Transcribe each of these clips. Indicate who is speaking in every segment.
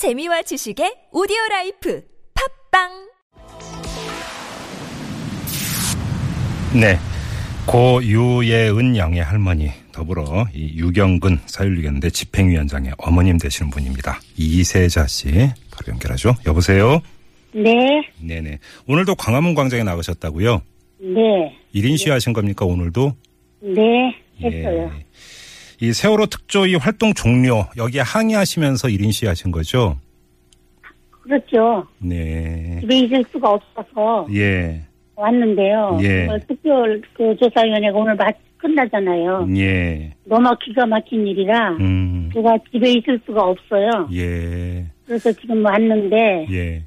Speaker 1: 재미와 지식의 오디오 라이프 팟빵
Speaker 2: 네. 고 유예은 양의 할머니 더불어 이 유경근 사일육연대 집행위원장의 어머님 되시는 분입니다. 이세자 씨 바로 연결하죠. 여보세요.
Speaker 3: 네,
Speaker 2: 네네. 오늘도 광화문 광장에 나가셨다고요?
Speaker 3: 네,
Speaker 2: 1인 시위하신 겁니까 오늘도?
Speaker 3: 네, 했어요.
Speaker 2: 예. 이 세월호 특조위 활동 종료 여기에 항의하시면서 1인 시위하신 거죠?
Speaker 3: 그렇죠.
Speaker 2: 네.
Speaker 3: 집에 있을 수가 없어서
Speaker 2: 예.
Speaker 3: 왔는데요.
Speaker 2: 예.
Speaker 3: 그 특별 그 조사위원회가 오늘 마, 끝나잖아요.
Speaker 2: 예.
Speaker 3: 너무 기가 막힌 일이라
Speaker 2: 음.
Speaker 3: 제가 집에 있을 수가 없어요.
Speaker 2: 예.
Speaker 3: 그래서 지금 왔는데
Speaker 2: 예.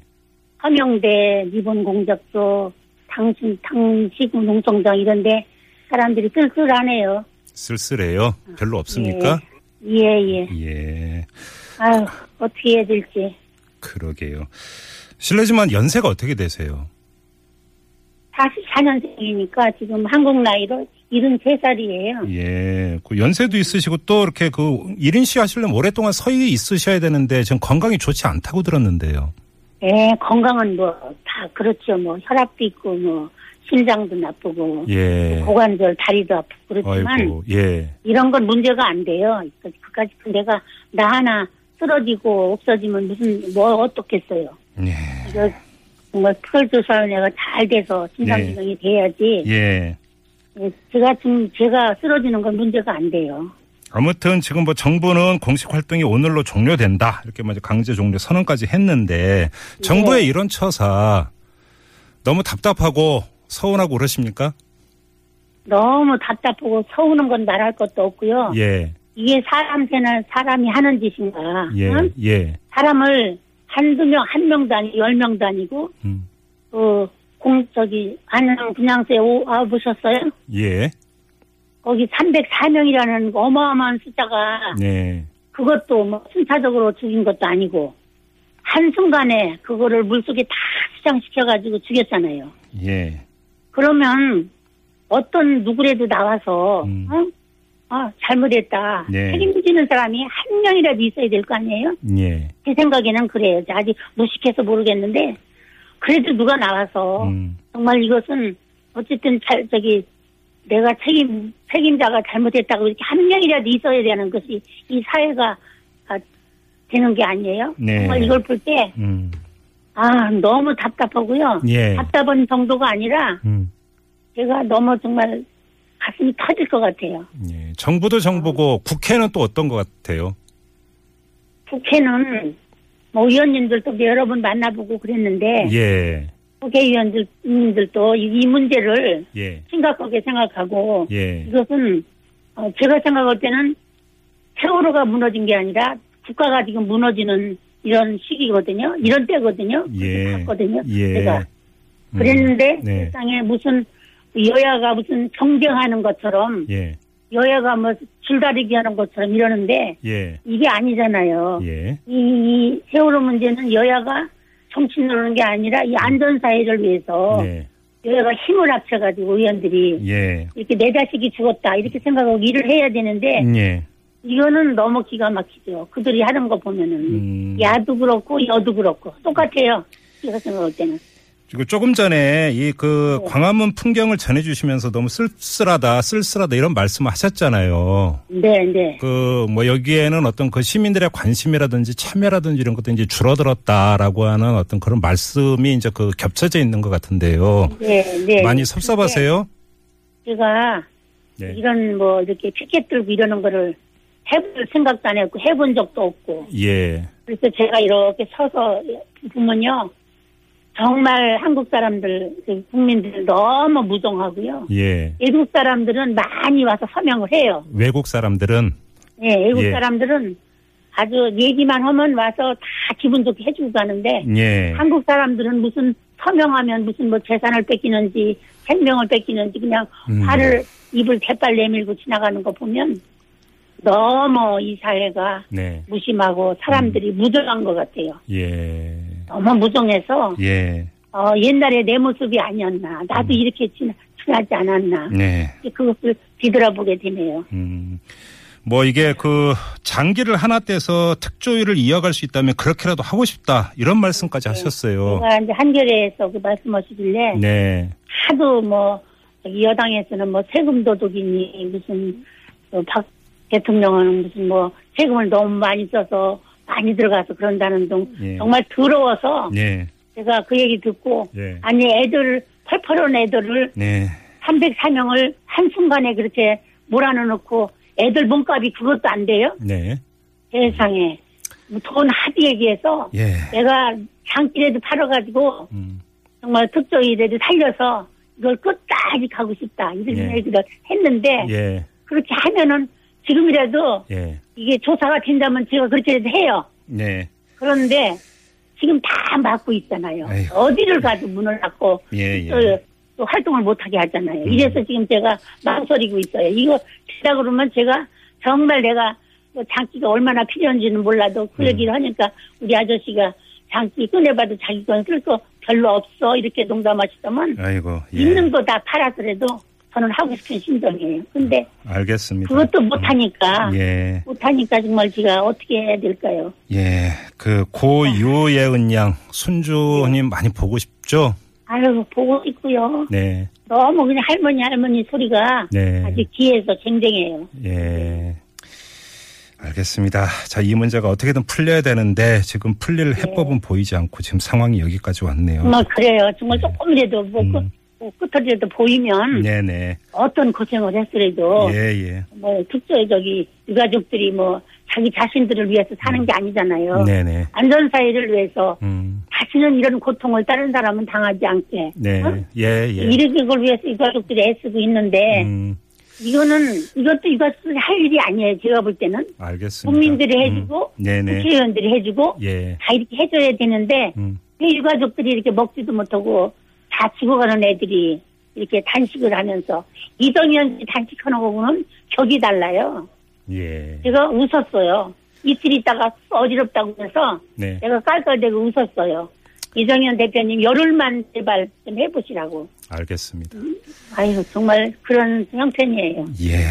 Speaker 3: 서명대 리본 공작소 당신 당시구 농성장 이런데 사람들이 쓸쓸하네요.
Speaker 2: 쓸쓸해요. 별로 없습니까?
Speaker 3: 예, 예.
Speaker 2: 예.
Speaker 3: 아유 어떻게 해야 될지.
Speaker 2: 그러게요. 실례지만 연세가 어떻게 되세요?
Speaker 3: 44년생이니까 지금 한국 나이로 73살이에요.
Speaker 2: 예. 그 연세도 있으시고 또 이렇게 그 1인 시 하시려면 오랫동안 서 있으셔야 되는데 지금 건강이 좋지 않다고 들었는데요.
Speaker 3: 예, 건강은 뭐 다 그렇죠. 뭐 혈압도 있고 뭐 심장도 나쁘고
Speaker 2: 예.
Speaker 3: 고관절 다리도 아프고 그렇지만
Speaker 2: 아이고, 예.
Speaker 3: 이런 건 문제가 안 돼요. 그- 그까지 내가 나 하나 쓰러지고 없어지면 무슨 뭐 어떻겠어요.
Speaker 2: 예.
Speaker 3: 이거 정말 특별조사위원회가 잘 돼서 진상규명이 돼야지.
Speaker 2: 예.
Speaker 3: 예, 제가 지금 제가 쓰러지는 건 문제가 안 돼요.
Speaker 2: 아무튼 지금 뭐 정부는 공식 활동이 오늘로 종료된다. 이렇게 먼저 강제 종료 선언까지 했는데 정부의
Speaker 3: 네.
Speaker 2: 이런 처사 너무 답답하고 서운하고 그러십니까?
Speaker 3: 너무 답답하고 서우는 건 말할 것도 없고요.
Speaker 2: 예.
Speaker 3: 이게 사람 세는 사람이 하는 짓인가?
Speaker 2: 예.
Speaker 3: 응?
Speaker 2: 예.
Speaker 3: 사람을 한두 명, 한 명도 아니고 열 명도 아니고
Speaker 2: 음.
Speaker 3: 그 공 저기 안양 분양소에 오, 와 보셨어요?
Speaker 2: 예.
Speaker 3: 거기 304명이라는 어마어마한 숫자가
Speaker 2: 네.
Speaker 3: 그것도 뭐 순차적으로 죽인 것도 아니고 한순간에 그거를 물속에 다 수장시켜가지고 죽였잖아요.
Speaker 2: 예.
Speaker 3: 그러면 어떤 누구라도 나와서
Speaker 2: 음.
Speaker 3: 어? 아, 잘못했다.
Speaker 2: 네.
Speaker 3: 책임지는 사람이 한 명이라도 있어야 될 거 아니에요?
Speaker 2: 예.
Speaker 3: 제 생각에는 그래요. 아직 무식해서 모르겠는데 그래도 누가 나와서
Speaker 2: 음.
Speaker 3: 정말 이것은 어쨌든 잘 저기 내가 책임 책임자가 잘못했다고 이렇게 한 명이라도 있어야 되는 것이 이 사회가 아, 되는 게 아니에요.
Speaker 2: 네.
Speaker 3: 정말 이걸 볼 때
Speaker 2: 음.
Speaker 3: 아 너무 답답하고요.
Speaker 2: 예.
Speaker 3: 답답한 정도가 아니라
Speaker 2: 음.
Speaker 3: 제가 너무 정말 가슴이 터질 것 같아요.
Speaker 2: 예. 정부도 정부고 국회는 또 어떤 것 같아요?
Speaker 3: 국회는 뭐 의원님들도 여러 번 만나보고 그랬는데
Speaker 2: 예.
Speaker 3: 국회의원님들도 이, 이 문제를
Speaker 2: 예.
Speaker 3: 심각하게 생각하고
Speaker 2: 예.
Speaker 3: 이것은 어, 제가 생각할 때는 세월호가 무너진 게 아니라 국가가 지금 무너지는 이런 시기거든요. 이런 때거든요.
Speaker 2: 예.
Speaker 3: 봤거든요.
Speaker 2: 예.
Speaker 3: 제가
Speaker 2: 음.
Speaker 3: 그랬는데
Speaker 2: 네.
Speaker 3: 세상에 무슨 여야가 무슨 경쟁하는 것처럼
Speaker 2: 예.
Speaker 3: 여야가 뭐 줄다리기 하는 것처럼 이러는데
Speaker 2: 예.
Speaker 3: 이게 아니잖아요.
Speaker 2: 예.
Speaker 3: 이, 이 세월호 문제는 여야가 정치 노는 게 아니라 이 안전 사회를 위해서
Speaker 2: 네.
Speaker 3: 여야가 힘을 합쳐가지고 의원들이
Speaker 2: 예.
Speaker 3: 이렇게 내 자식이 죽었다 이렇게 생각하고 일을 해야 되는데
Speaker 2: 예.
Speaker 3: 이거는 너무 기가 막히죠. 그들이 하는 거 보면은
Speaker 2: 음.
Speaker 3: 야도 그렇고 여도 그렇고 똑같아요. 제가 생각할 때는
Speaker 2: 그리고 조금 전에 이그
Speaker 3: 네.
Speaker 2: 광화문 풍경을 전해주시면서 너무 쓸쓸하다, 쓸쓸하다 이런 말씀을 하셨잖아요.
Speaker 3: 네, 네,
Speaker 2: 그 뭐 여기에는 어떤 그 시민들의 관심이라든지 참여라든지 이런 것도 이제 줄어들었다라고 하는 어떤 그런 말씀이 이제 그 겹쳐져 있는 것 같은데요.
Speaker 3: 네, 네.
Speaker 2: 많이 섭섭하세요?
Speaker 3: 제가
Speaker 2: 네.
Speaker 3: 이런 뭐 이렇게 피켓 들고 이러는 거를 해볼 생각도 안 했고 해본 적도 없고
Speaker 2: 예.
Speaker 3: 그래서 제가 이렇게 서서 보면요 정말 한국 사람들 그 국민들 너무 무정하고요
Speaker 2: 예.
Speaker 3: 외국 사람들은 많이 와서 서명을 해요.
Speaker 2: 외국 사람들은
Speaker 3: 예, 외국
Speaker 2: 예.
Speaker 3: 사람들은 아주 얘기만 하면 와서 다 기분 좋게 해주고 가는데
Speaker 2: 예.
Speaker 3: 한국 사람들은 무슨 서명하면 무슨 뭐 재산을 뺏기는지 생명을 뺏기는지 그냥
Speaker 2: 음.
Speaker 3: 화를 입을 대빨 내밀고 지나가는 거 보면 너무 이 사회가
Speaker 2: 네.
Speaker 3: 무심하고 사람들이
Speaker 2: 음.
Speaker 3: 무정한 것 같아요.
Speaker 2: 예.
Speaker 3: 너무 무정해서
Speaker 2: 예.
Speaker 3: 어, 옛날에 내 모습이 아니었나 나도 이렇게 지나, 지나지 않았나
Speaker 2: 네.
Speaker 3: 그것을 뒤돌아보게 되네요.
Speaker 2: 음. 뭐 이게 그 장기를 하나 떼서 특조위를 이어갈 수 있다면 그렇게라도 하고 싶다 이런 말씀까지 하셨어요.
Speaker 3: 제가 이제 한겨레에서 그 말씀하시길래
Speaker 2: 네,
Speaker 3: 하도 뭐 여당에서는 뭐 세금 도둑이니 무슨 어, 박 대통령은 무슨 뭐 세금을 너무 많이 써서 많이 들어가서 그런다는 등
Speaker 2: 예.
Speaker 3: 정말 더러워서
Speaker 2: 네,
Speaker 3: 제가 그 얘기 듣고
Speaker 2: 예.
Speaker 3: 아니 애들 펄펄한 애들을
Speaker 2: 네,
Speaker 3: 304명을 한순간에 그렇게 몰아넣고 애들 몸값이 그것도 안 돼요?
Speaker 2: 네,
Speaker 3: 세상에 뭐돈 하도 얘기해서
Speaker 2: 예,
Speaker 3: 내가 장기라도 팔아가지고
Speaker 2: 음,
Speaker 3: 정말 특조위라도 살려서 이걸 끝까지 가고 싶다 이런
Speaker 2: 예.
Speaker 3: 얘기를 했는데
Speaker 2: 예,
Speaker 3: 그렇게 하면은 지금이라도
Speaker 2: 예,
Speaker 3: 이게 조사가 된다면 제가 그렇게라도 해요.
Speaker 2: 네,
Speaker 3: 그런데 지금 다 막고 있잖아요.
Speaker 2: 아이고.
Speaker 3: 어디를 가도 문을 닫고
Speaker 2: 예,
Speaker 3: 또,
Speaker 2: 예,
Speaker 3: 또 활동을 못하게 하잖아요.
Speaker 2: 음.
Speaker 3: 이래서 지금 제가 망설이고 있어요. 이거 되다 그러면 제가 정말 내가 뭐 장기가 얼마나 필요한지는 몰라도 그
Speaker 2: 음.
Speaker 3: 얘기를 하니까 우리 아저씨가 장기 꺼내봐도 자기 건 쓸 거 별로 없어 이렇게 농담하시더만
Speaker 2: 아이고, 예,
Speaker 3: 있는 거 다 팔아서라도 저는 하고 싶은 심정이에요. 근데
Speaker 2: 알겠습니다.
Speaker 3: 그것도 못하니까
Speaker 2: 예,
Speaker 3: 못하니까 정말 제가 어떻게 해야 될까요?
Speaker 2: 예, 그 고유예은 양 순주님 많이 보고 싶죠?
Speaker 3: 아유 보고 있고요.
Speaker 2: 네,
Speaker 3: 너무 그냥 할머니 할머니 소리가
Speaker 2: 네.
Speaker 3: 아주 귀에서 쟁쟁해요.
Speaker 2: 예. 알겠습니다. 자, 이 문제가 어떻게든 풀려야 되는데 지금 풀릴 해법은 보이지 않고 지금 상황이 여기까지 왔네요.
Speaker 3: 정말 그래요. 정말 조금이라도 뭐,
Speaker 2: 음.
Speaker 3: 끝, 뭐 끝이라도 보이면
Speaker 2: 네네.
Speaker 3: 어떤 고생을 했더라도
Speaker 2: 예, 예.
Speaker 3: 뭐 특별히 저기 유가족들이 뭐 자기 자신들을 위해서 사는 게 아니잖아요.
Speaker 2: 네네.
Speaker 3: 안전 사회를 위해서
Speaker 2: 음,
Speaker 3: 다시는 이런 고통을 다른 사람은 당하지 않게
Speaker 2: 네.
Speaker 3: 어?
Speaker 2: 예, 예.
Speaker 3: 이런 걸 위해서 유가족들이 애쓰고 있는데
Speaker 2: 음,
Speaker 3: 이거는 이것도 유가족들이 할 일이 아니에요. 제가 볼 때는
Speaker 2: 알겠습니다.
Speaker 3: 국민들이 해주고
Speaker 2: 음, 네네.
Speaker 3: 국회의원들이 해주고
Speaker 2: 예.
Speaker 3: 다 이렇게 해줘야 되는데
Speaker 2: 음,
Speaker 3: 왜 유가족들이 이렇게 먹지도 못하고 다 죽어가는 애들이 이렇게 단식을 하면서 이동현 씨 단식하는 거고는 격이 달라요.
Speaker 2: 예.
Speaker 3: 제가 웃었어요. 이틀 있다가 어지럽다고 해서
Speaker 2: 네.
Speaker 3: 제가 깔깔대고 웃었어요. 이정현 대표님 열흘만 제발 좀 해보시라고.
Speaker 2: 알겠습니다.
Speaker 3: 아유 정말 그런 형편이에요.
Speaker 2: 예,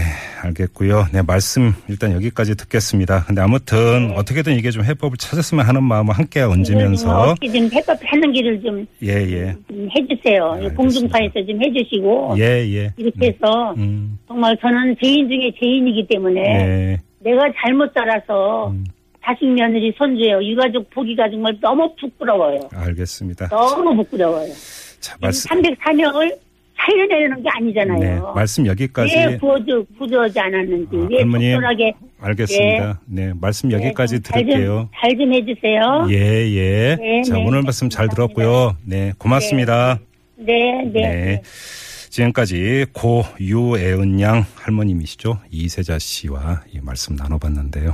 Speaker 2: 알겠고요. 네, 말씀 일단 여기까지 듣겠습니다. 근데 아무튼
Speaker 3: 네.
Speaker 2: 어떻게든 이게 좀 해법을 찾았으면 하는 마음을 함께 얹으면서
Speaker 3: 어떻게 좀 해법 하는 길을 좀,
Speaker 2: 예, 예.
Speaker 3: 좀 해주세요.
Speaker 2: 알겠습니다.
Speaker 3: 공중파에서 좀 해주시고
Speaker 2: 예, 예.
Speaker 3: 이렇게 해서
Speaker 2: 음,
Speaker 3: 정말 저는 죄인 중에 죄인이기 때문에
Speaker 2: 예.
Speaker 3: 내가 잘못 살아서
Speaker 2: 음.
Speaker 3: 자식 며느리 손주예요. 유가족 보기가 정말 너무 부끄러워요.
Speaker 2: 알겠습니다.
Speaker 3: 너무 부끄러워요.
Speaker 2: 자, 말씀
Speaker 3: 304명을 살려내는 게
Speaker 2: 네,
Speaker 3: 아니잖아요.
Speaker 2: 말씀 여기까지
Speaker 3: 왜 구워져, 구조하지 않았는지,
Speaker 2: 아,
Speaker 3: 왜
Speaker 2: 할머니,
Speaker 3: 적절하게
Speaker 2: 알겠습니다. 네, 말씀 여기까지 들을게요.
Speaker 3: 잘 좀 해주세요.
Speaker 2: 예, 예.
Speaker 3: 네,
Speaker 2: 자,
Speaker 3: 네.
Speaker 2: 오늘 말씀 잘 들었고요. 네, 고맙습니다.
Speaker 3: 네, 네.
Speaker 2: 네. 지금까지 고 유애은 양 할머님이시죠. 이세자 씨와 이 말씀 나눠봤는데요.